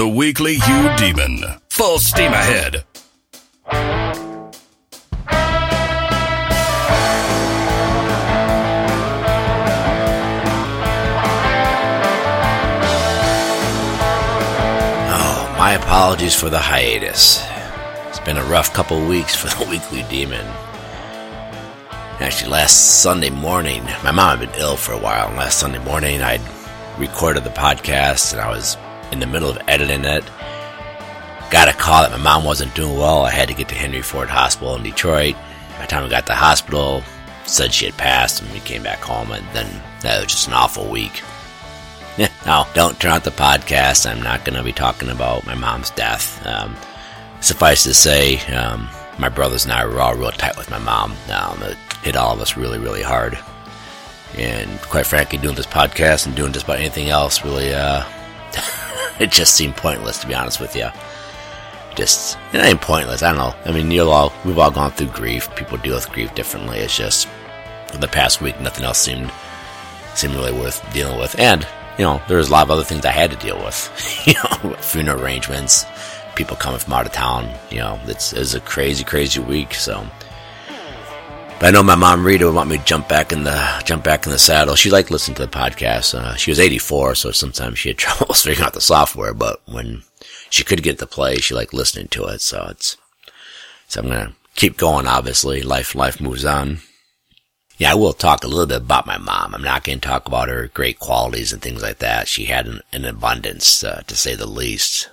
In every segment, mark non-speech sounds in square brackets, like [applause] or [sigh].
The Weekly Hugh Demon. Full steam ahead. Oh, my apologies for the hiatus. It's been a rough couple weeks for the [laughs] Weekly Demon. Actually, last Sunday morning, my mom had been ill for a while, and last Sunday morning I'd recorded the podcast and I was in the middle of editing it. Got a call that my mom wasn't doing well. I had to get to Henry Ford Hospital in Detroit. By the time we got to the hospital, said she had passed, and we came back home, and then that was just an awful week. [laughs] now, don't turn out the podcast. I'm not going to be talking about my mom's death. Um, suffice to say, um, my brothers and I were all real tight with my mom. Um, it hit all of us really, really hard. And quite frankly, doing this podcast and doing just about anything else really, uh, [laughs] [laughs] it just seemed pointless to be honest with you. Just, it ain't pointless. I don't know. I mean, you'll all, we've all gone through grief. People deal with grief differently. It's just, the past week, nothing else seemed, seemed really worth dealing with. And, you know, there was a lot of other things I had to deal with. [laughs] you know, funeral arrangements, people coming from out of town. You know, it's, it was a crazy, crazy week. So, but I know my mom Rita would want me to jump back in the jump back in the saddle. She liked listening to the podcast. Uh, she was 84, so sometimes she had [laughs] trouble figuring out the software. But when she could get the play, she liked listening to it. So it's so I'm gonna keep going. Obviously, life life moves on. Yeah, I will talk a little bit about my mom. I'm not going to talk about her great qualities and things like that. She had an, an abundance, uh, to say the least.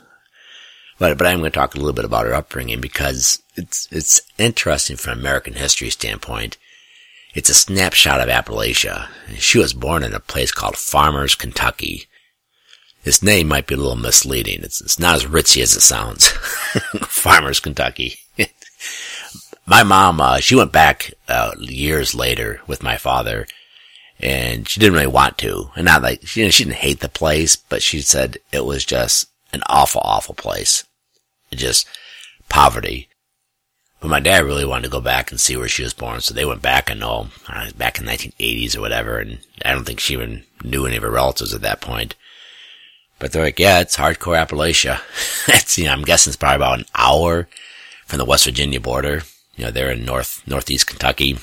But, but I'm going to talk a little bit about her upbringing because it's, it's interesting from an American history standpoint. It's a snapshot of Appalachia. She was born in a place called Farmers, Kentucky. This name might be a little misleading. It's, it's not as ritzy as it sounds. [laughs] Farmers, Kentucky. [laughs] my mom, uh, she went back, uh, years later with my father and she didn't really want to. And not like, you know, she didn't hate the place, but she said it was just an awful, awful place. Just poverty. But my dad really wanted to go back and see where she was born, so they went back and know, uh, back in the 1980s or whatever, and I don't think she even knew any of her relatives at that point. But they're like, yeah, it's hardcore Appalachia. [laughs] you know, I'm guessing it's probably about an hour from the West Virginia border. You know, they're in north, northeast Kentucky.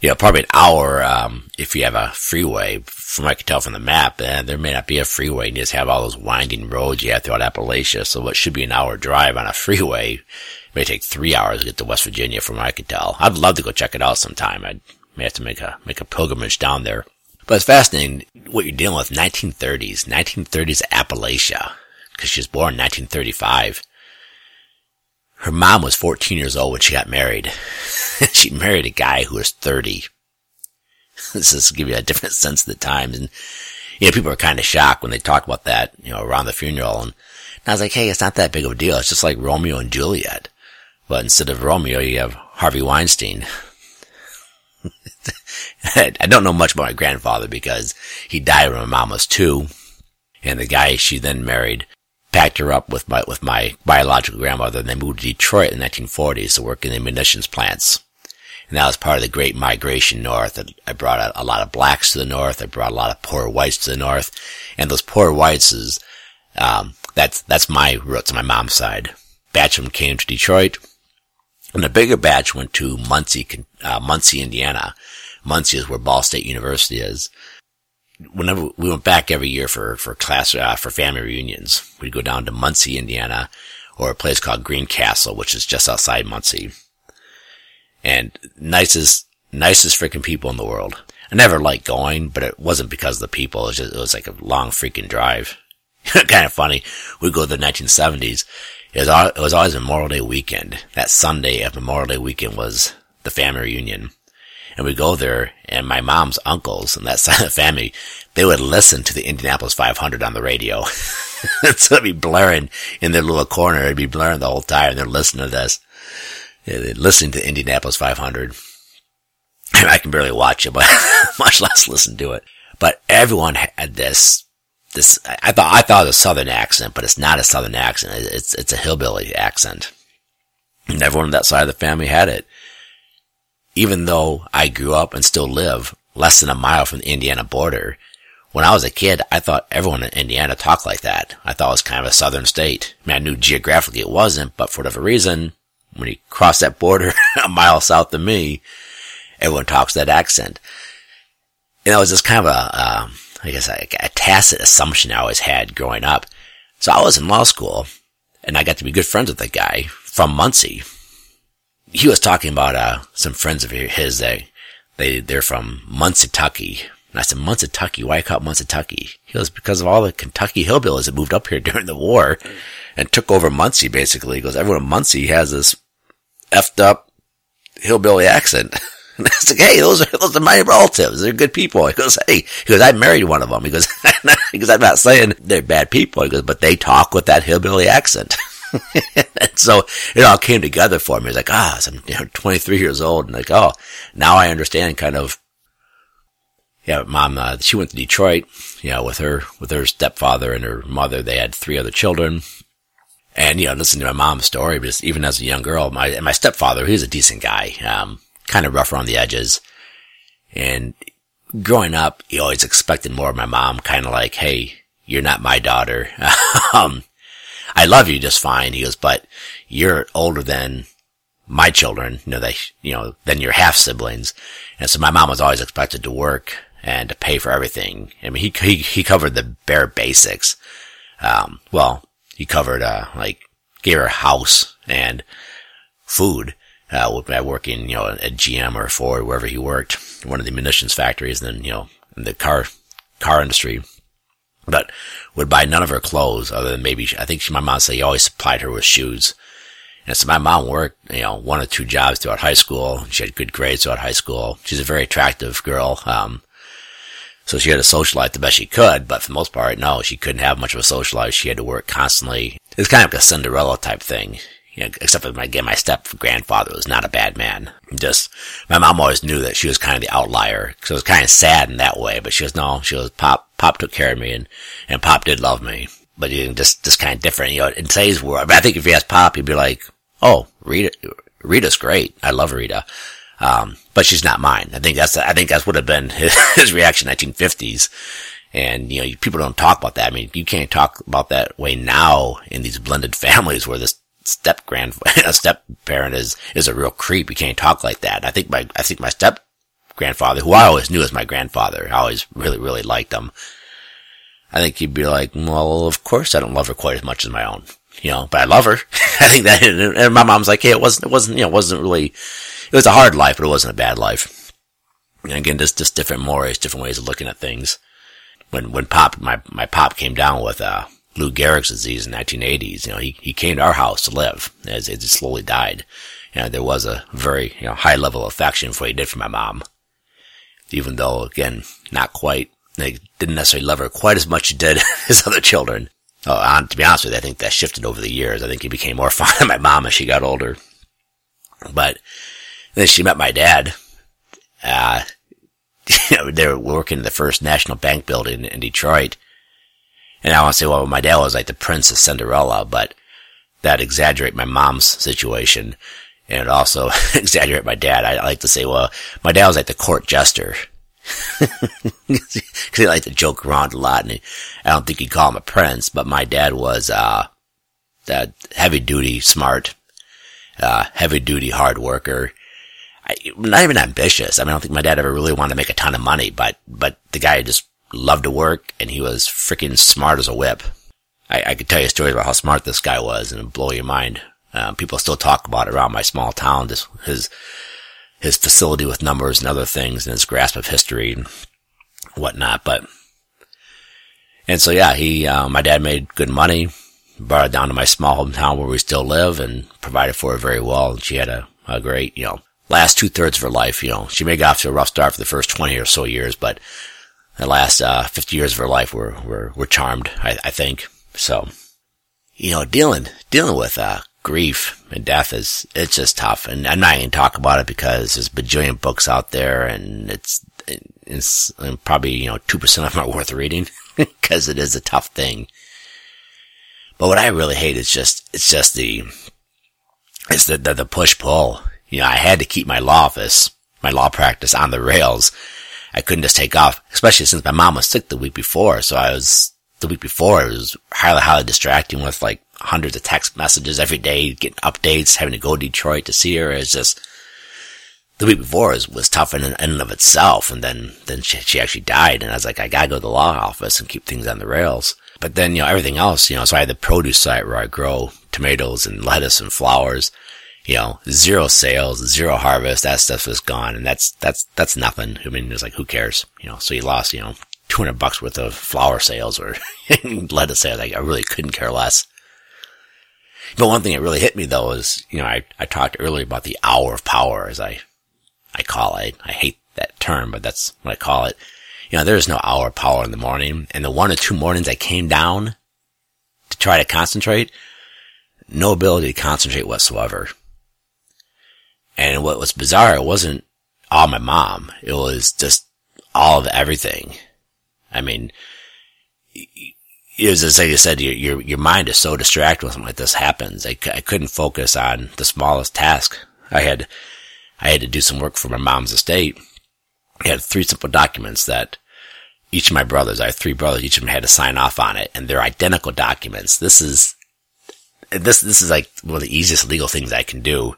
You know, probably an hour, um, if you have a freeway. From what I can tell from the map, eh, there may not be a freeway. You just have all those winding roads you have throughout Appalachia. So what should be an hour drive on a [laughs] freeway may take three hours to get to West Virginia from what I can tell. I'd love to go check it out sometime. I may have to make a, make a pilgrimage down there. But it's fascinating what you're dealing with 1930s, 1930s Appalachia, because she was born in 1935. Her mom was 14 years old when she got married. [laughs] she married a guy who was 30. [laughs] this is give you a different sense of the times. And, you know, people are kind of shocked when they talk about that, you know, around the funeral. And, and I was like, hey, it's not that big of a deal. It's just like Romeo and Juliet. But instead of Romeo, you have Harvey Weinstein. [laughs] I don't know much about my grandfather because he died when my mom was two. And the guy she then married packed her up with my, with my biological grandmother and they moved to Detroit in the 1940s to work in the munitions plants. And that was part of the great migration north. I brought a, lot of blacks to the north. I brought a lot of poor whites to the north. And those poor whites is, um, that's, that's my roots on my mom's side. Batch of them came to Detroit. And the bigger batch went to Muncie, uh, Muncie, Indiana. Muncie is where Ball State University is. Whenever we went back every year for, for class, uh, for family reunions, we'd go down to Muncie, Indiana, or a place called Greencastle, which is just outside Muncie. And nicest, nicest freaking people in the world. I never liked going, but it wasn't because of the people. It was just, it was like a long freaking drive. [laughs] kind of funny. We go to the 1970s. It was, it was always Memorial Day weekend. That Sunday of Memorial Day weekend was the family reunion. And we'd go there and my mom's uncles and that [laughs] side of the family, they would listen to the Indianapolis 500 on the radio. [laughs] so it'd be blaring in their little corner. It'd be blaring the whole time they're listening to this. They're listening to Indianapolis 500. [clears throat] I can barely watch it, but [laughs] much less listen to it. But everyone had this this I thought I thought it was a southern accent, but it's not a southern accent. It's it's a hillbilly accent. And everyone on that side of the family had it. Even though I grew up and still live less than a mile from the Indiana border, when I was a kid, I thought everyone in Indiana talked like that. I thought it was kind of a southern state. I mean, I knew geographically it wasn't, but for whatever reason, when you cross that border [laughs] a mile south of me, everyone talks that accent. And it was just kind of a, um, I guess a, a tacit assumption I always had growing up. So I was in law school and I got to be good friends with a guy from Muncie. He was talking about, uh, some friends of his, they, they, they're from Muncie. And I said, Muncie, why call it Muncie, He goes, because of all the Kentucky hillbillies that moved up here [laughs] during the war and took over Muncie, basically. He goes, everyone in Muncie has this effed up hillbilly accent. [laughs] And [laughs] I was like, hey, those are, those are my relatives. They're good people. He goes, hey, he goes, I married one of them. He goes, [laughs] he goes, I'm not saying they're bad people. He goes, but they talk with that hillbilly accent. [laughs] and so it all came together for me. It's like, ah, so I'm you know, 23 years old and like, oh, now I understand kind of, yeah, mom, uh, she went to Detroit, you know, with her, with her stepfather and her mother. They had three other children. And, you know, listening to my mom's story, because even as a young girl, my, my stepfather, he's a decent guy. Um, kind of rough around the edges. And growing up, he always expected more of my mom, kind of like, hey, you're not my daughter. [laughs] um, I love you just fine. He goes, but you're older than my children, you know, they, you know, than your half siblings. And so my mom was always expected to work and to pay for everything. I mean, he, he, he covered the bare basics. Um, well, he covered, uh, like, gave her a house and food uh, working, you know, at GM or Ford, wherever he worked, one of the munitions factories, and then, you know, in the car, car industry. But would buy none of her clothes other than maybe, I think she, my mom said he always supplied her with shoes. And so my mom worked, you know, one or two jobs throughout high school. She had good grades throughout high school. She's a very attractive girl. Um, so she had a social life the best she could, but for the most part, no, she couldn't have much of a social life. She had to work constantly. It's kind of like a Cinderella type thing you know, except for again, my step grandfather was not a bad man. Just, my mom always knew that she was kind of the outlier. So it was kind of sad in that way, but she was, no, she was, Pop, Pop took care of me and, and Pop did love me. But you know, just, just kind of different, you know, in today's world. I, mean, I think if you ask Pop, he'd be like, oh, Rita, Rita's great. I love Rita. Um, but she's not mine. I think that's, I think that's would have been his, [laughs] his reaction 1950s. And, you know, people don't talk about that. I mean, you can't talk about that way now in these blended [laughs] families where this step grand, [laughs] a step parent is, is a real creep. You can't talk like that. I think my, I think my step grandfather, who I always knew as my grandfather, I always really, really liked him. I think he'd be like, well, of course I don't love her quite as much as my own, you know, but I love her. [laughs] I think that, and my mom's like, hey, it wasn't, it wasn't, you know, wasn't really, it was a hard life, but it wasn't a bad life. And again, just, just different mores, different ways of looking at things. When, when pop, my, my pop came down with, uh, Lou Gehrig's disease in the 1980s. You know, he, he came to our house to live as it slowly died. You know, there was a very, you know, high level of affection for what he did for my mom. Even though, again, not quite, they didn't necessarily love her quite as much as he did [laughs] his other children. Oh, to be honest with you, I think that shifted over the years. I think he became more [laughs] fond of my mom as she got older. But then she met my dad. Uh, [laughs] you know, they were working in the first National Bank building in Detroit and I want to say, well, my dad was like the Prince of Cinderella, but that exaggerate my mom's situation. And it also [laughs] exaggerate my dad. I like to say, well, my dad was like the court jester. [laughs] Cause he liked to joke around a lot and he, I don't think he'd call him a prince, but my dad was, uh, that heavy duty, smart, uh, heavy duty hard worker. I, not even ambitious. I mean, I don't think my dad ever really wanted to make a ton of money, but, but the guy just loved to work, and he was freaking smart as a whip. I, I could tell you stories about how smart this guy was, and blow your mind. Um, people still talk about it around my small town. His his facility with numbers and other things, and his grasp of history and whatnot. But and so yeah, he uh, my dad made good money, brought it down to my small hometown where we still live, and provided for her very well. And she had a, a great, you know, last two thirds of her life. You know, she may get off to a rough start for the first twenty or so years, but the last uh, 50 years of her life were were, were charmed, I, I think. So, you know, dealing dealing with uh, grief and death is it's just tough, and I'm not to talk about it because there's bajillion books out there, and it's it's probably you know two percent of them are worth reading [laughs] because it is a tough thing. But what I really hate is just it's just the it's the the, the push pull. You know, I had to keep my law office, my law practice on the rails I couldn't just take off, especially since my mom was sick the week before. So I was, the week before, it was highly, highly distracting with like hundreds of text messages every day, getting updates, having to go to Detroit to see her. It's just, the week before was, was tough in, in and of itself. And then, then she, she actually died. And I was like, I gotta go to the law office and keep things on the rails. But then, you know, everything else, you know, so I had the produce site where I grow tomatoes and lettuce and flowers, you know, zero sales, zero harvest. That stuff was gone. And that's, that's, that's nothing. I mean, it's like, who cares? You know, so you lost, you know, 200 bucks worth of flower sales or [laughs] lettuce sales. Like, I really couldn't care less. But one thing that really hit me though is, you know, I, I talked earlier about the hour of power as I, I call it. I hate that term, but that's what I call it. You know, there's no hour of power in the morning. And the one or two mornings I came down to try to concentrate, no ability to concentrate whatsoever. And what was bizarre, it wasn't all my mom. It was just all of everything. I mean, it was as I said, your, your, your mind is so distracted when something like this happens. I, I couldn't focus on the smallest task. I had, I had to do some work for my mom's estate. I had three simple documents that each of my brothers, I have three brothers, each of them had to sign off on it, and they're identical documents. This is, this, this is like one of the easiest legal things I can do.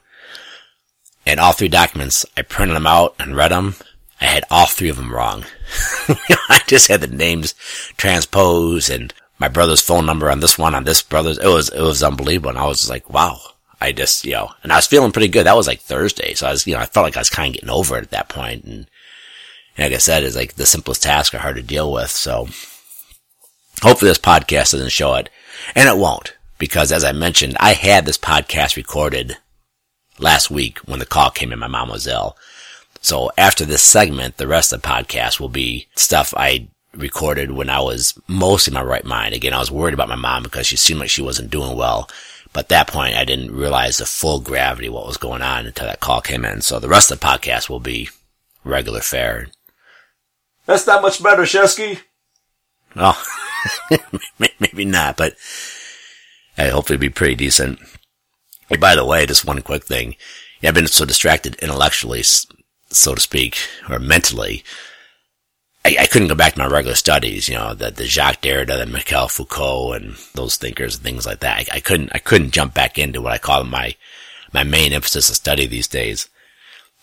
And all three documents, I printed them out and read them. I had all three of them wrong. [laughs] I just had the names transposed and my brother's phone number on this one, on this brother's. It was, it was unbelievable. And I was like, wow. I just, you know, and I was feeling pretty good. That was like Thursday. So I was, you know, I felt like I was kind of getting over it at that point. And, and like I said, it's like the simplest tasks are hard to deal with. So hopefully this podcast doesn't show it. And it won't because as I mentioned, I had this podcast recorded last week when the call came in. My mom was ill. So after this segment, the rest of the podcast will be stuff I recorded when I was mostly in my right mind. Again, I was worried about my mom because she seemed like she wasn't doing well. But at that point, I didn't realize the full gravity of what was going on until that call came in. So the rest of the podcast will be regular fare. That's not much better, Shesky. Oh, [laughs] maybe not, but hey, hopefully it'll be pretty decent. Hey, by the way, just one quick thing. I've been so distracted intellectually, so to speak, or mentally, I, I, couldn't go back to my regular studies, you know, the, the Jacques Derrida, the Michel Foucault and those thinkers and things like that. I, I couldn't, I couldn't jump back into what I call my, my main emphasis of study these days.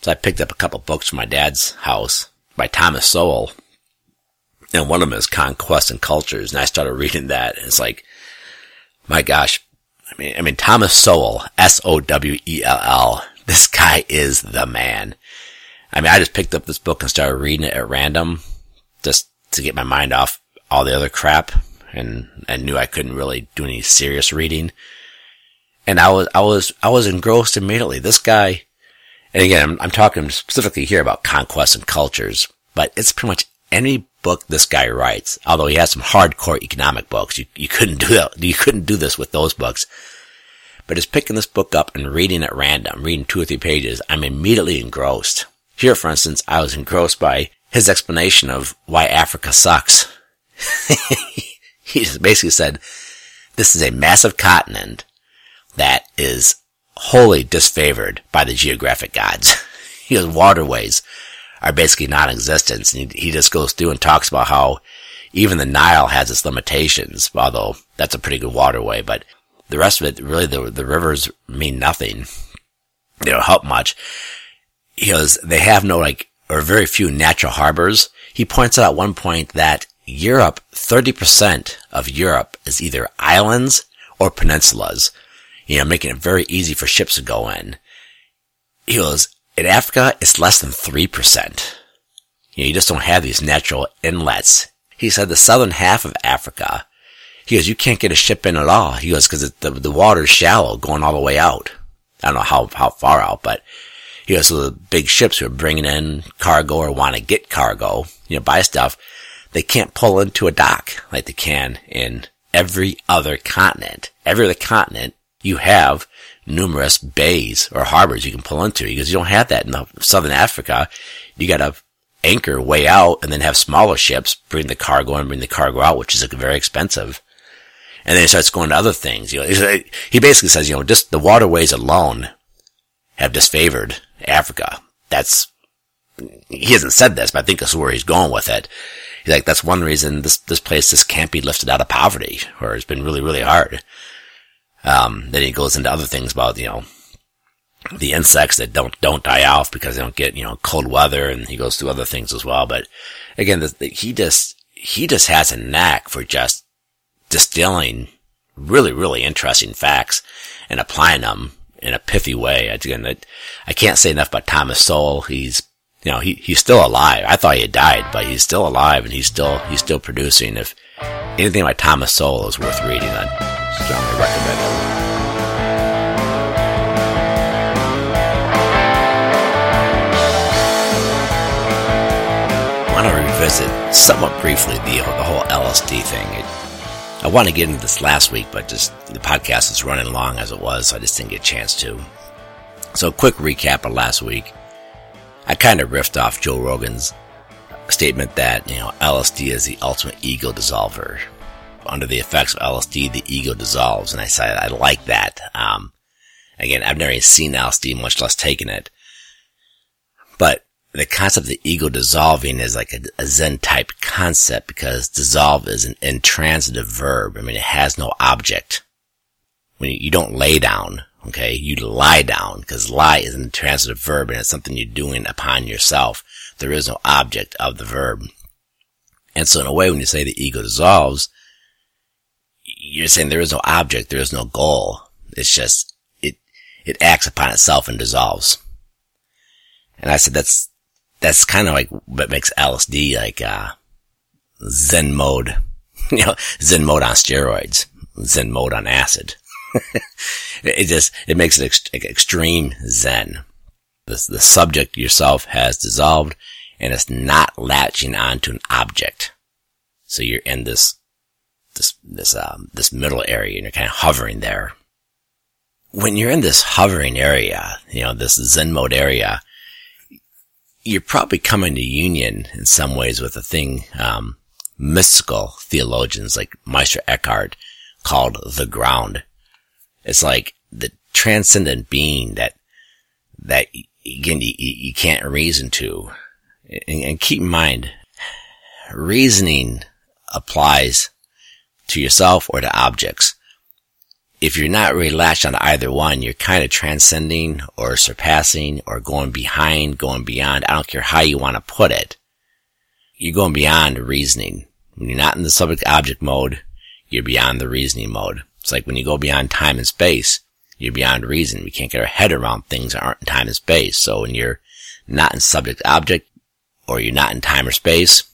So I picked up a couple books from my dad's house by Thomas Sowell. And one of them is Conquest and Cultures. And I started reading that. And it's like, my gosh. I mean, I mean, Thomas Sowell, S-O-W-E-L-L. This guy is the man. I mean, I just picked up this book and started reading it at random just to get my mind off all the other crap and I knew I couldn't really do any serious reading. And I was, I was, I was engrossed immediately. This guy, and again, I'm, I'm talking specifically here about conquests and cultures, but it's pretty much any book this guy writes, although he has some hardcore economic books. You, you couldn't do that. You couldn't do this with those books. But just picking this book up and reading at random, reading two or three pages, I'm immediately engrossed. Here, for instance, I was engrossed by his explanation of why Africa sucks. [laughs] he just basically said, this is a massive continent that is wholly disfavored by the geographic gods. [laughs] he goes, waterways are basically non-existent. And he, he just goes through and talks about how even the Nile has its limitations, although that's a pretty good waterway, but the rest of it, really, the, the rivers mean nothing. They don't help much. He goes, they have no like or very few natural harbors. He points out at one point that Europe, 30% of Europe is either islands or peninsulas, you know, making it very easy for ships to go in. He goes, in Africa, it's less than 3%. You know, you just don't have these natural inlets. He said the southern half of Africa, he goes, you can't get a ship in at all. He goes, cause the, the water's shallow going all the way out. I don't know how, how far out, but you know, so the big ships who are bringing in cargo or want to get cargo, you know, buy stuff, they can't pull into a dock like they can in every other continent. Every other continent, you have numerous bays or harbors you can pull into because you don't have that in the southern Africa. You got to anchor way out and then have smaller ships bring the cargo and bring the cargo out, which is very expensive. And then he starts going to other things. You know, he basically says, you know, just the waterways alone have disfavored Africa. That's he hasn't said this, but I think that's where he's going with it. He's like, that's one reason this, this place just can't be lifted out of poverty, or it's been really, really hard. Um, then he goes into other things about, you know, the insects that don't, don't die off because they don't get, you know, cold weather, and he goes through other things as well. But again, the, the, he just, he just has a knack for just distilling really, really interesting facts and applying them in a pithy way. Again, I can't say enough about Thomas Sowell. He's, you know, he, he's still alive. I thought he had died, but he's still alive and he's still, he's still producing. If anything by Thomas Sowell is worth reading, I'd strongly recommend it. I want to revisit somewhat briefly the, the whole LSD thing. It, I want to get into this last week, but just the podcast is running long as it was, so I just didn't get a chance to. So, quick recap of last week. I kind of riffed off Joe Rogan's statement that, you know, LSD is the ultimate ego dissolver. Under the effects of LSD, the ego dissolves, and I said I like that. Um, again, I've never seen LSD, much less taken it. But the concept of the ego dissolving is like a, a, Zen type concept because dissolve is an intransitive verb. I mean, it has no object. When you, you don't lay down, okay, you lie down because lie is an intransitive verb and it's something you're doing upon yourself. There is no object of the verb. And so in a way, when you say the ego dissolves, you're saying there is no object, there is no goal. It's just, it, it acts upon itself and dissolves. And I said that's, that's kind of like what makes LSD like, uh, Zen mode, [laughs] you know, Zen mode on steroids, Zen mode on acid. [laughs] it just, it makes it ex- extreme Zen. The, the subject yourself has dissolved and it's not latching onto an object. So you're in this, this, this, um, this middle area and you're kind of hovering there. When you're in this hovering area, you know, this Zen mode area, you're probably coming to union in some ways with a thing um, mystical theologians like Meister Eckhart called the ground. It's like the transcendent being that that again you, you can't reason to, and, and keep in mind, reasoning applies to yourself or to objects if you're not really latched on either one, you're kind of transcending or surpassing or going behind, going beyond. I don't care how you want to put it. You're going beyond reasoning. When you're not in the subject object mode, you're beyond the reasoning mode. It's like when you go beyond time and space, you're beyond reason. We can't get our head around things that aren't in time and space. So when you're not in subject object or you're not in time or space,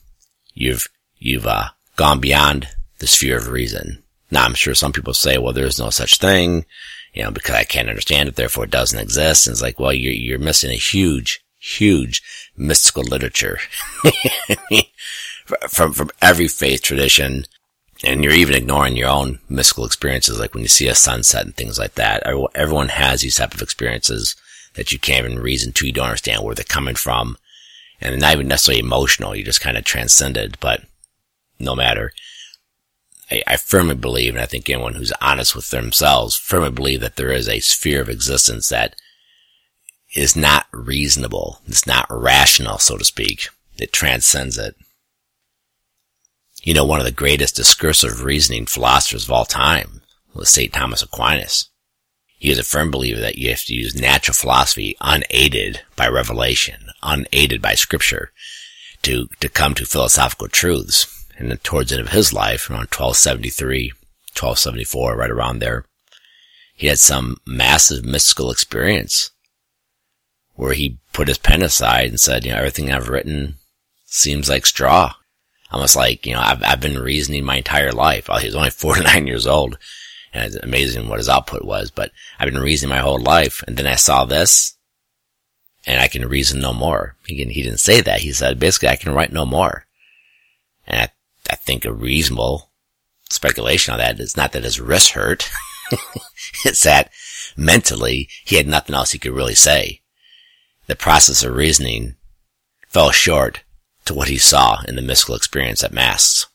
you've, you've, uh, gone beyond the sphere of reason. Now, I'm sure some people say, well, there's no such thing, you know, because I can't understand it, therefore it doesn't exist. And it's like, well, you're, you're missing a huge, huge mystical literature [laughs] from, from every faith tradition. And you're even ignoring your own mystical experiences, like when you see a sunset and things like that. Everyone has these type of experiences that you can't even reason to. You don't understand where they're coming from. And not even necessarily emotional. You just kind of transcended, but no matter. I, I firmly believe, and I think anyone who's honest with themselves firmly believe that there is a sphere of existence that is not reasonable. It's not rational, so to speak. It transcends it. You know, one of the greatest discursive reasoning philosophers of all time was St. Thomas Aquinas. He is a firm believer that you have to use natural philosophy unaided by revelation, unaided by scripture to, to come to philosophical truths and then towards the end of his life, around 1273, 1274, right around there, he had some massive mystical experience where he put his pen aside and said, you know, everything I've written seems like straw. Almost like, you know, I've, I've been reasoning my entire life. Well, He was only [laughs] 49 years old and it's amazing what his output was, but I've been reasoning my whole life. And then I saw this and I can reason no more. He, he didn't say that. He said, basically, I can write no more. And I I think a reasonable speculation on that is not that his wrist hurt. [laughs] it's that mentally he had nothing else he could really say. The process of reasoning fell short to what he saw in the mystical experience at Mass.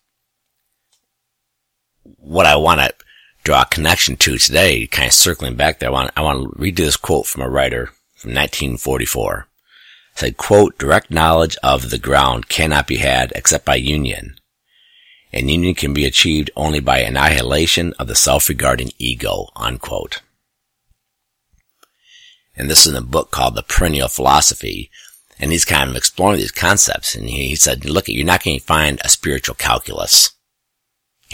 What I want to draw a connection to today, kind of circling back there, I want, I want to read this quote from a writer from 1944. said, quote, direct knowledge of the ground cannot be had except by union. And union can be achieved only by annihilation of the self-regarding ego, unquote. And this is in a book called The Perennial Philosophy. And he's kind of exploring these concepts. And he, said, look, you're not going to find a spiritual calculus. [laughs]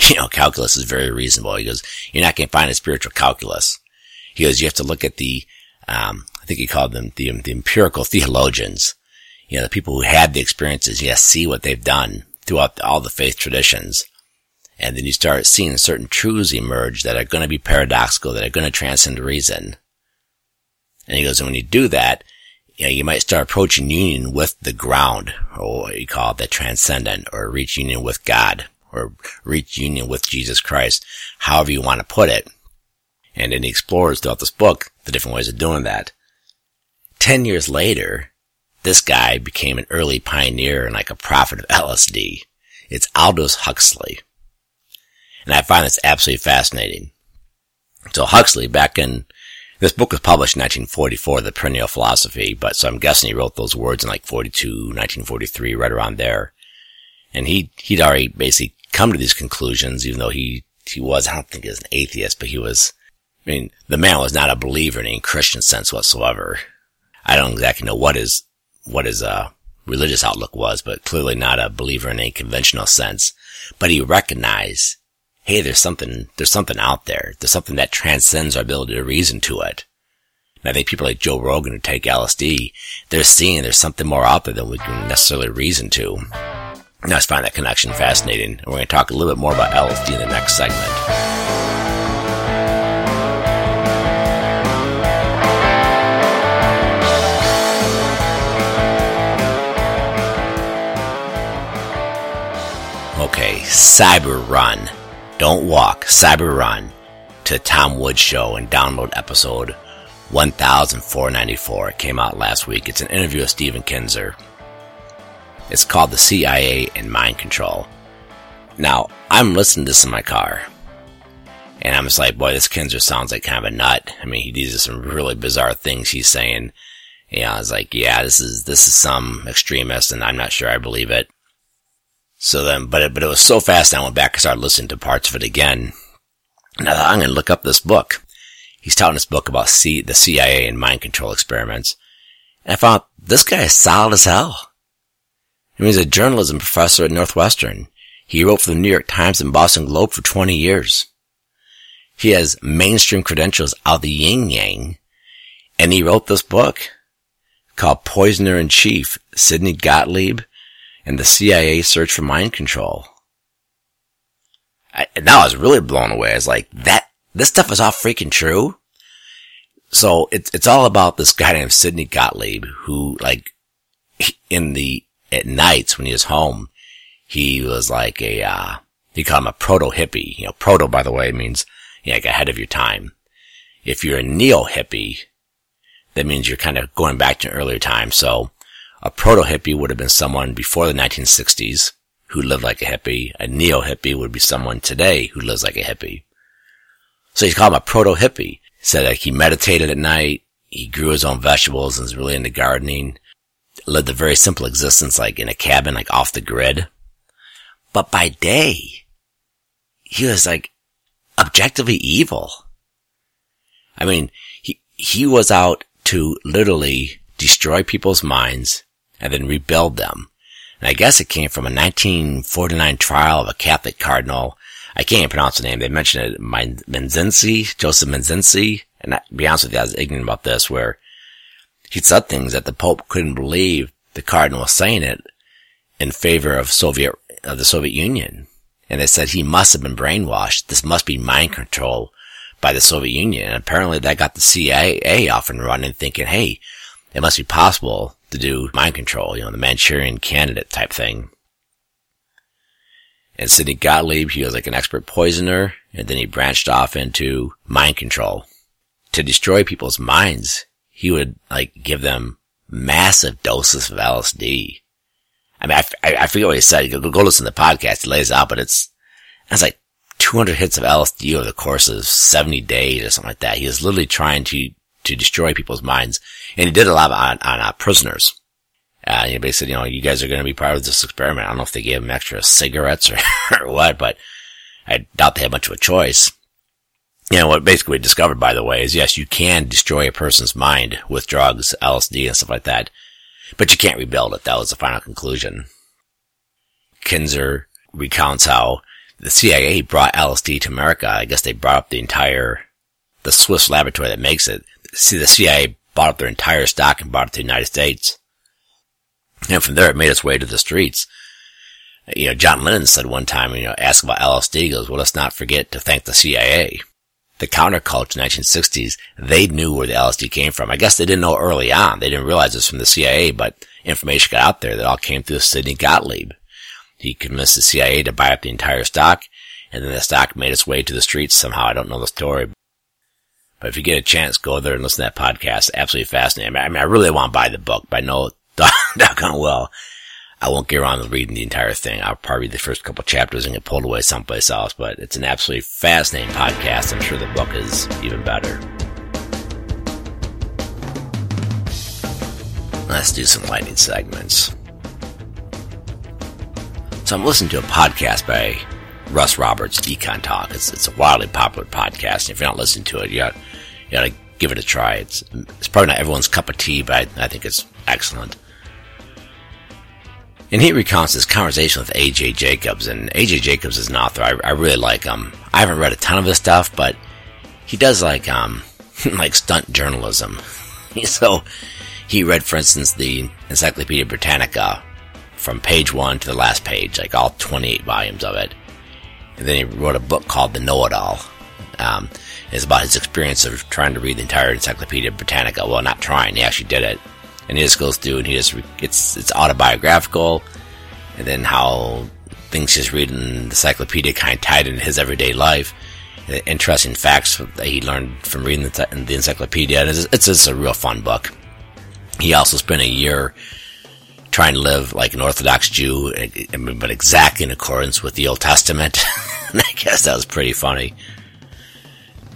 You know, calculus is very reasonable. He goes, you're not going to find a spiritual calculus. He goes, you have to look at the, um, I think he called them the, the empirical theologians. You know, the people who had the experiences. yes, see what they've done throughout all the faith traditions. And then you start seeing certain truths emerge that are going to be paradoxical, that are going to transcend reason. And he goes, and when you do that, you know, you might start approaching union with the ground, or what you call the transcendent, or reach union with God, or reach union with Jesus Christ, however you want to put it. And then he explores throughout this book the different ways of doing that. Ten years later, this guy became an early pioneer and like a prophet of LSD. It's Aldous Huxley. And I find this absolutely fascinating. So Huxley, back in this book was published in 1944, The Perennial Philosophy, but so I'm guessing he wrote those words in like 42, 1943, right around there. And he, he'd already basically come to these conclusions, even though he, he was, I don't think he was an atheist, but he was, I mean, the man was not a believer in any Christian sense whatsoever. I don't exactly know what his, what his, uh, religious outlook was, but clearly not a believer in a conventional sense. But he recognized hey, there's something, there's something out there. There's something that transcends our ability to reason to it. And I think people like Joe Rogan who take LSD, they're seeing there's something more out there than we can necessarily reason to. And I just find that connection fascinating. And we're going to talk a little bit more about LSD in the next segment. Cyber Run. Don't Walk, Cyber Run to Tom Woods Show and download episode 1494. It came out last week. It's an interview with Stephen Kinzer. It's called The CIA and Mind Control. Now, I'm listening to this in my car. And I'm just like, boy, this Kinzer sounds like kind of a nut. I mean, he these are some really bizarre things he's saying. You know, I was like, yeah, this is, this is some extremist and I'm not sure I believe it. So then, but it, but it was so fast I went back and started listening to parts of it again. Now I'm going to look up this book. He's telling this book about C, the CIA and mind control experiments. And I found this guy is solid as hell. I mean, he's a journalism professor at Northwestern. He wrote for the New York Times and Boston Globe for 20 years. He has mainstream credentials out of the yin yang. And he wrote this book called Poisoner in Chief, Sidney Gottlieb and the CIA search for mind control. I, now I was really blown away. I was like, that, this stuff is all freaking true. So it's, it's all about this guy named Sidney Gottlieb who like in the, at nights when he was home, he was like a, uh, he called him a proto hippie. You know, proto, by the way, means you know, like ahead of your time. If you're a neo hippie, that means you're kind of going back to an earlier time. So a proto-hippie would have been someone before the 1960s who lived like a hippie. A neo-hippie would be someone today who lives like a hippie. So he's called him a proto-hippie. He said that he meditated at night, he grew his own vegetables and was really into gardening, lived a very simple existence like in a cabin, like off the grid. But by day, he was like objectively evil. I mean, he, he was out to literally destroy people's minds, and then rebuild them. And I guess it came from a 1949 trial of a Catholic cardinal. I can't even pronounce the name. They mentioned it, Menzensi, Joseph Menzensi. And to be honest with you, I was ignorant about this, where he said things that the Pope couldn't believe the cardinal was saying it in favor of Soviet, of the Soviet Union. And they said he must have been brainwashed. This must be mind control by the Soviet Union. And apparently that got the CIA off and running thinking, hey, it must be possible to do mind control, you know, the Manchurian candidate type thing. And Sidney Gottlieb, he was like an expert poisoner, and then he branched off into mind control. To destroy people's minds, he would like give them massive doses of LSD. I mean, I, I, forget what he said. Go, go listen to the podcast. He lays out, but it's, it's like 200 hits of LSD over the course of 70 days or something like that. He was literally trying to, to destroy people's minds. And he did a lot on, on uh, prisoners. Uh, you know, basically, you know, you guys are going to be part of this experiment. I don't know if they gave them extra cigarettes or, [laughs] or what, but I doubt they had much of a choice. You know, what basically we discovered, by the way, is yes, you can destroy a person's mind with drugs, LSD and stuff like that, but you can't rebuild it. That was the final conclusion. Kinzer recounts how the CIA brought LSD to America. I guess they brought up the entire, the Swiss laboratory that makes it. See, the CIA bought up their entire stock and brought it to the United States. And from there, it made its way to the streets. You know, John Lennon said one time, you know, ask about LSD, goes, well, let's not forget to thank the CIA. The counterculture in the 1960s, they knew where the LSD came from. I guess they didn't know early on. They didn't realize it was from the CIA, but information got out there that all came through Sidney Gottlieb. He convinced the CIA to buy up the entire stock, and then the stock made its way to the streets somehow. I don't know the story. But if you get a chance, go there and listen to that podcast. Absolutely fascinating. I mean, I really want to buy the book, but I know [laughs] doggone well I won't get around to reading the entire thing. I'll probably read the first couple chapters and get pulled away someplace else, but it's an absolutely fascinating podcast. I'm sure the book is even better. Let's do some lightning segments. So I'm listening to a podcast by Russ Roberts, Econ Talk. It's, it's a wildly popular podcast. And If you're not listening to it, you you got to give it a try. It's, it's probably not everyone's cup of tea, but I, I think it's excellent. And he recounts his conversation with A.J. Jacobs, and A.J. Jacobs is an author. I, I really like him. I haven't read a ton of his stuff, but he does like, um, [laughs] like stunt journalism. [laughs] so, he read, for instance, the Encyclopedia Britannica from page one to the last page, like all 28 volumes of it. And then he wrote a book called The Know-It-All. Um, it's about his experience of trying to read the entire Encyclopedia Britannica. Well, not trying, he actually did it and he just goes through and he just it's it's autobiographical, and then how things just reading the encyclopedia kind of tied into his everyday life. Interesting facts that he learned from reading the, the encyclopedia, and it's, it's just a real fun book. He also spent a year trying to live like an Orthodox Jew, but exactly in accordance with the Old Testament. [laughs] I guess that was pretty funny.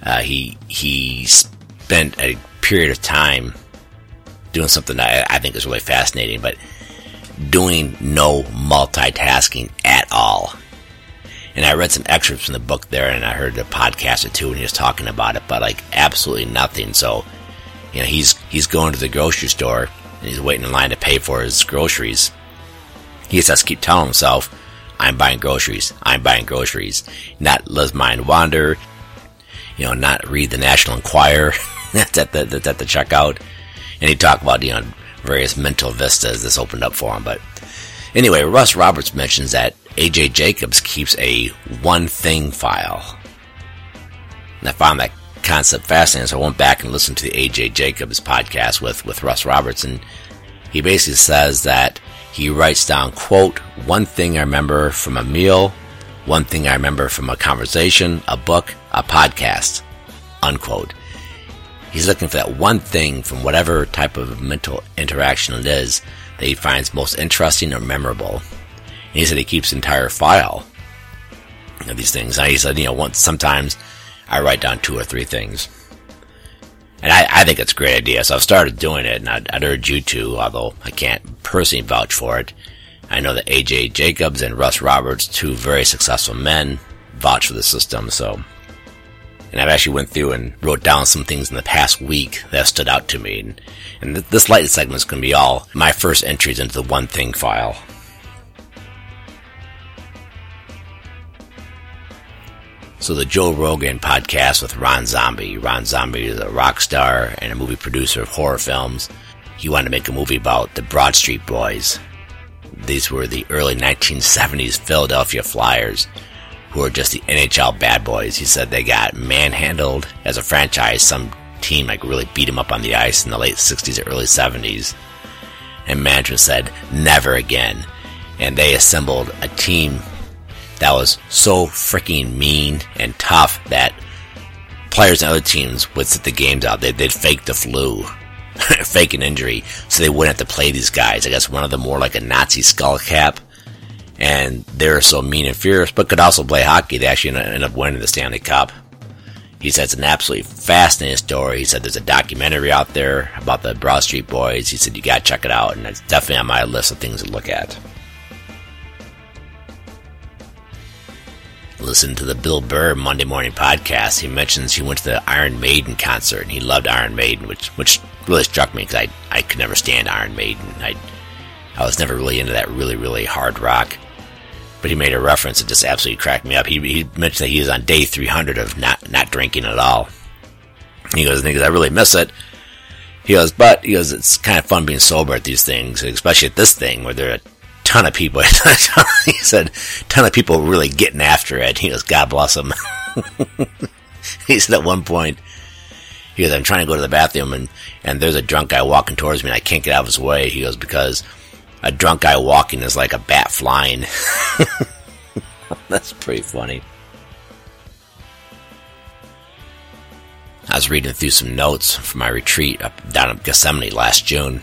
Uh, he he spent a period of time doing something that I, I think is really fascinating, but doing no multitasking at all. And I read some excerpts from the book there, and I heard the podcast or two, and he was talking about it, but like absolutely nothing. So, you know, he's he's going to the grocery store and he's waiting in line to pay for his groceries. He just has to keep telling himself, "I'm buying groceries. I'm buying groceries." Not let his mind wander. You know, not read the National Enquirer [laughs] at the checkout and he talked about you know various mental vistas this opened up for him. But anyway, Russ Roberts mentions that AJ Jacobs keeps a one thing file. And I found that concept fascinating, so I went back and listened to the AJ Jacobs podcast with, with Russ Roberts, and he basically says that he writes down, quote, one thing I remember from a meal, one thing I remember from a conversation, a book, a podcast, unquote. He's looking for that one thing from whatever type of mental interaction it is that he finds most interesting or memorable. And he said he keeps an entire file of these things. And he said, you know, once sometimes I write down two or three things. And I, I think it's a great idea. So I've started doing it, and I'd, I'd urge you to, although I can't personally vouch for it. I know that AJ Jacobs and Russ Roberts, two very successful men, vouch for the system. So and I've actually went through and wrote down some things in the past week that stood out to me. And, and th- this light segment is going to be all my first entries into the one thing file. So the Joe Rogan podcast with Rob Zombie. Rob Zombie is a rock star and a movie producer of horror films. He wanted to make a movie about the Broad Street Boys. These were the early 1970s Philadelphia Flyers who are just the NHL bad boys. He said they got manhandled as a franchise. Some team like really beat him up on the ice in the late 60s or early 70s. And management said, never again. And they assembled a team that was so freaking mean and tough that players and other teams would sit the games out. They'd, they'd fake the flu, [laughs] fake an injury, so they wouldn't have to play these guys. I guess one of them wore like a Nazi skull cap and they're so mean and fierce, but could also play hockey. They actually ended up winning the Stanley Cup. He said it's an absolutely fascinating story. He said there's a documentary out there about the Broad Street Boys. He said you gotta check it out, and it's definitely on my list of things to look at. Listen to the Bill Burr Monday Morning Podcast. He mentions he went to the Iron Maiden concert and he loved Iron Maiden, which which really struck me because I I could never stand Iron Maiden. I I was never really into that really really hard rock. But he made a reference that just absolutely cracked me up. He, he mentioned that he was on day 300 of not not drinking at all. He goes, he goes, I really miss it. He goes, but he goes, it's kind of fun being sober at these things, especially at this thing where there are a ton of people. [laughs] he said, ton of people really getting after it. He goes, God bless him. [laughs] he said at one point, he goes, I'm trying to go to the bathroom and, and there's a drunk guy walking towards me and I can't get out of his way. He goes, because a drunk guy walking is like a bat flying. [laughs] That's pretty funny. I was reading through some notes from my retreat up down in Gethsemani last June,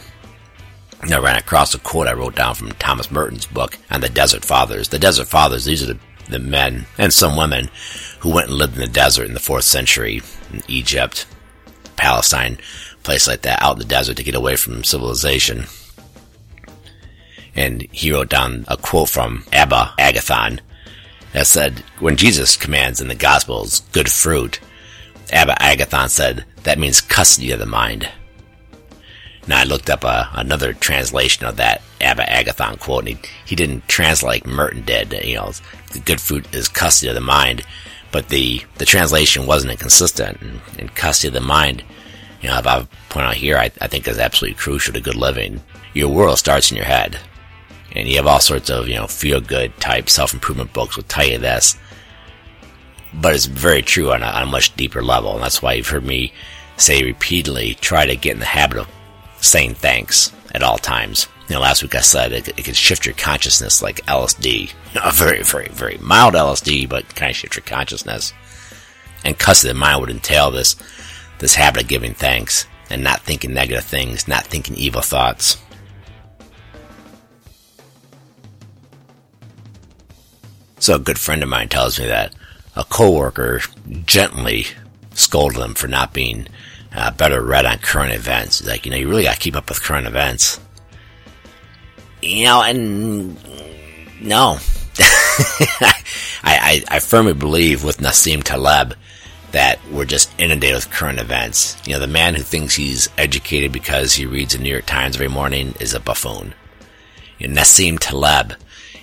And I ran across a quote I wrote down from Thomas Merton's book on the Desert Fathers. The Desert Fathers, these are the, the men and some women who went and lived in the desert in the fourth century in Egypt, Palestine, place like that, out in the desert to get away from civilization. And he wrote down a quote from Abba Agathon that said, when Jesus commands in the Gospels good fruit, Abba Agathon said, that means custody of the mind. Now I looked up a, uh, another translation of that Abba Agathon quote, and he, he didn't translate like Merton did. You know, the good fruit is custody of the mind, but the, the translation wasn't inconsistent. And, and custody of the mind, you know, if I point out here, I, I think is absolutely crucial to good living. Your world starts in your head. And you have all sorts of, you know, feel good type self improvement books will tell you this. But it's very true on a, on a much deeper level. And that's why you've heard me say repeatedly, try to get in the habit of saying thanks at all times. You know, last week I said it, it could shift your consciousness like LSD. [laughs] A very, very, very mild LSD, but kind of shift your consciousness. And custody of mind would entail this, this habit of giving thanks and not thinking negative things, not thinking evil thoughts. So a good friend of mine tells me that a coworker gently scolded him for not being uh, better read on current events. like, you know, you really got to keep up with current events. You know, and no. [laughs] I, I, I firmly believe with Nassim Taleb that we're just inundated with current events. You know, the man who thinks he's educated because he reads the New York Times every morning is a buffoon. You know, Nassim Taleb,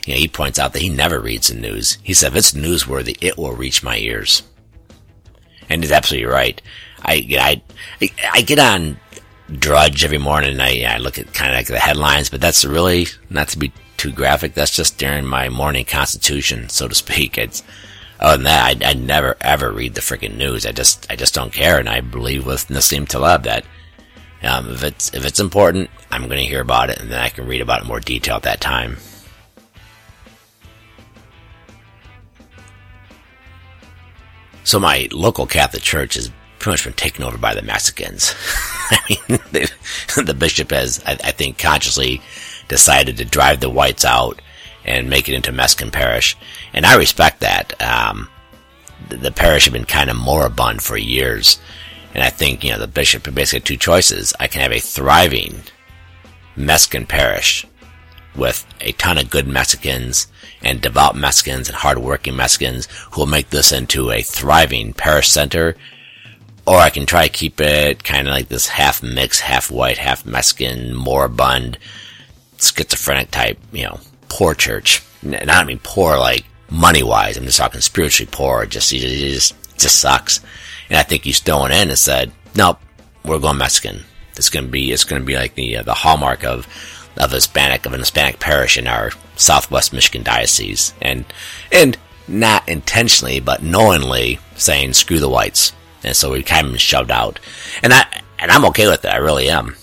you know, he points out that he never reads the news. He said, if it's newsworthy, it will reach my ears. And he's absolutely right. I, I, I get on Drudge every morning and I, I look at kind of like the headlines, but that's really not to be too graphic. That's just during my morning constitution, so to speak. It's, other than that, I, I never ever read the freaking news. I just, I just don't care. And I believe with Nassim Taleb that, um, if it's, if it's important, I'm going to hear about it and then I can read about it in more detail at that time. So my local Catholic church has pretty much been taken over by the Mexicans. [laughs] I mean, the bishop has, I, I, think, consciously decided to drive the whites out and make it into Mexican parish, and I respect that. Um, the, the, parish had been kind of moribund for years, and I think you know the bishop basically had two choices: I can have a thriving Mexican parish with a ton of good Mexicans and devout Mexicans and hardworking Mexicans who will make this into a thriving parish center or I can try to keep it kind of like this half mix, half white, half Mexican, moribund, schizophrenic type, you know, poor church. And I don't mean poor like money wise. I'm just talking spiritually poor. It just, it just, it just sucks. And I think he's throwing in and said, nope, we're going Mexican. It's going to be, it's going to be like the, uh, the hallmark of, of Hispanic, of an Hispanic parish in our Southwest Michigan diocese. And, and not intentionally, but knowingly saying, screw the whites and so we kind of shoved out. And I, and I'm okay with it. I really am.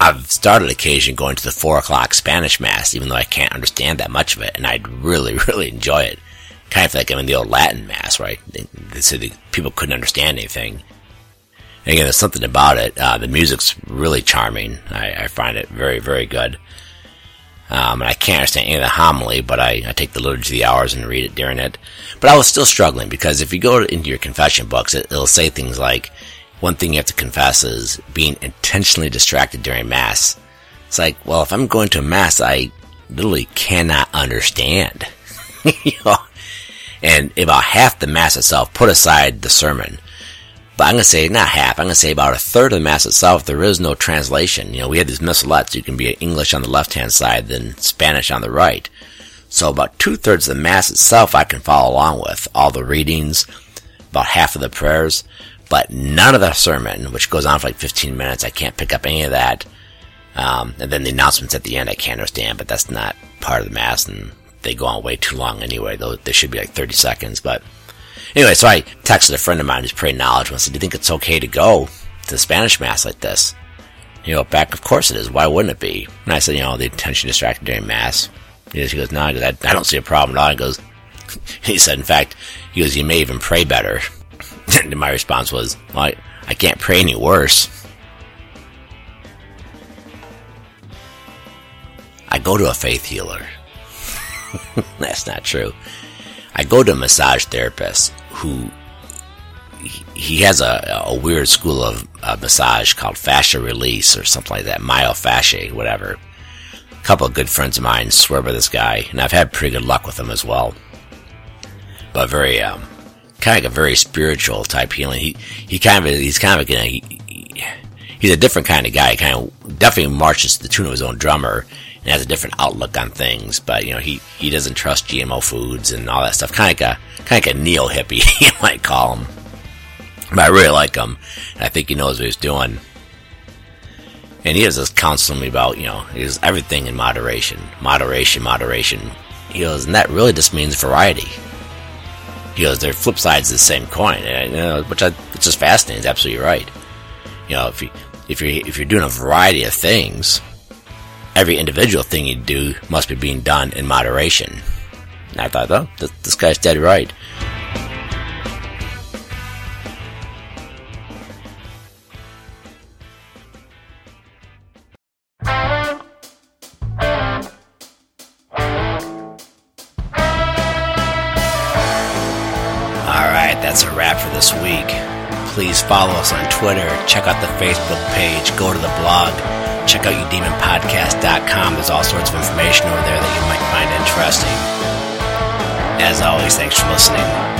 I've started occasionally going to the four o'clock Spanish mass, even though I can't understand that much of it, and I'd really, [laughs] really enjoy it. Kind of like I'm in the old Latin mass, right? They, said the people couldn't understand anything. Again, there's something about it. Uh, the music's really charming. I, I find it very, very good. Um, and I can't understand any of the homily, but I, I take the liturgy of the hours and read it during it. But I was still struggling because if you go into your confession books, it, it'll say things like, one thing you have to confess is being intentionally distracted during Mass. It's like, well, if I'm going to Mass, I literally cannot understand. [laughs] you know? And about half the Mass itself, put aside the sermon, but I'm to say not half. I'm to say about a third of the mass itself. There is no translation. You know, we had these missalettes. You can be English on the left hand side, then Spanish on the right. So about two thirds of the mass itself, I can follow along with all the readings, about half of the prayers, but none of the sermon, which goes on for like 15 minutes. I can't pick up any of that. Um, and then the announcements at the end, I can't understand, but that's not part of the mass, and they go on way too long anyway. Though they should be like 30 seconds, but Anyway, so I texted a friend of mine who's praying knowledge and said, Do you think it's okay to go to the Spanish Mass like this? You know, back, of course it is. Why wouldn't it be? And I said, You know, the attention distracted during Mass. He goes, No, I, I don't see a problem at all. He goes, [laughs] He said, In fact, he goes, You may even pray better. [laughs] and my response was, Well, I, I can't pray any worse. I go to a faith healer. [laughs] That's not true. I go to a massage therapist who he has a, a weird school of uh, massage called fascia release or something like that, myofascia, whatever. A couple of good friends of mine swear by this guy, and I've had pretty good luck with him as well. But very, um, kind of like a very spiritual type healing. He he kind of he's kind of a, he, he, he's a different kind of guy. Kind of definitely marches to the tune of his own drummer, and has a different outlook on things. But you know, he he doesn't trust GMO foods and all that stuff. Kind of like a kind of like a neo hippie, [laughs] you might call him. But I really like him. I think he knows what he's doing. And he has this counseling me about, you know, he's everything in moderation, moderation, moderation. He goes, and that really just means variety. He goes, they're flip sides of the same coin, and, you know, which I, which is fascinating. He's absolutely right. You know, if you if you're if you're doing a variety of things, every individual thing you do must be being done in moderation. And I thought, oh, this, this guy's dead right. Follow us on Twitter, check out the Facebook page, go to the blog, check out eudemonpodcast.com. There's all sorts of information over there that you might find interesting. As always, thanks for listening.